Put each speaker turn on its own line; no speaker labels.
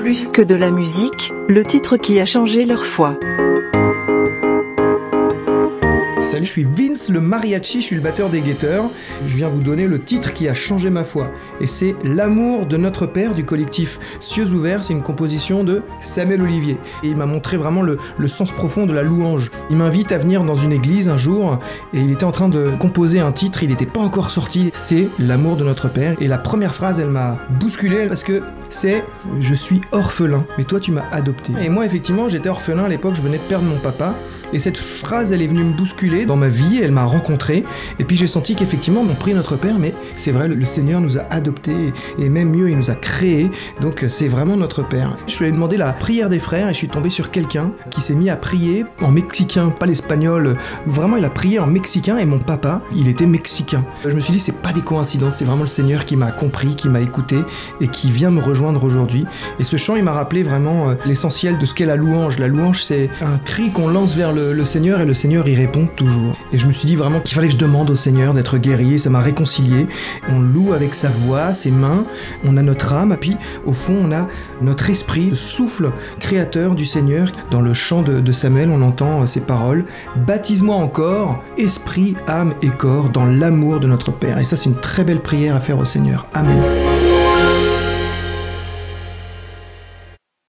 Plus que de la musique, le titre qui a changé leur foi.
Salut, je suis Vince le mariachi, je suis le batteur des guetteurs. Je viens vous donner le titre qui a changé ma foi. Et c'est L'amour de notre Père du collectif Cieux ouverts. C'est une composition de Samuel Olivier. Et il m'a montré vraiment le, le sens profond de la louange. Il m'invite à venir dans une église un jour et il était en train de composer un titre, il n'était pas encore sorti. C'est L'amour de notre Père. Et la première phrase, elle m'a bousculé parce que c'est Je suis orphelin, mais toi tu m'as adopté. Et moi, effectivement, j'étais orphelin à l'époque, je venais de perdre mon papa. Et cette phrase, elle est venue me bousculer dans ma vie, elle m'a rencontré, et puis j'ai senti qu'effectivement, mon prix notre Père, mais c'est vrai, le Seigneur nous a adoptés, et même mieux, il nous a créés, donc c'est vraiment notre Père. Je lui ai demandé la prière des frères, et je suis tombé sur quelqu'un qui s'est mis à prier en mexicain, pas l'espagnol, vraiment il a prié en mexicain, et mon papa, il était mexicain. Je me suis dit, c'est pas des coïncidences, c'est vraiment le Seigneur qui m'a compris, qui m'a écouté, et qui vient me rejoindre aujourd'hui. Et ce chant, il m'a rappelé vraiment euh, l'essentiel de ce qu'est la louange. La louange, c'est un cri qu'on lance vers le, le Seigneur, et le Seigneur y répond toujours. Et je me suis dit vraiment qu'il fallait que je demande au Seigneur d'être guerrier, ça m'a réconcilié. On loue avec sa voix, ses mains, on a notre âme, et puis au fond on a notre esprit, le souffle créateur du Seigneur. Dans le chant de, de Samuel, on entend euh, ces paroles Baptise-moi encore, esprit, âme et corps, dans l'amour de notre Père. Et ça, c'est une très belle prière à faire au Seigneur. Amen.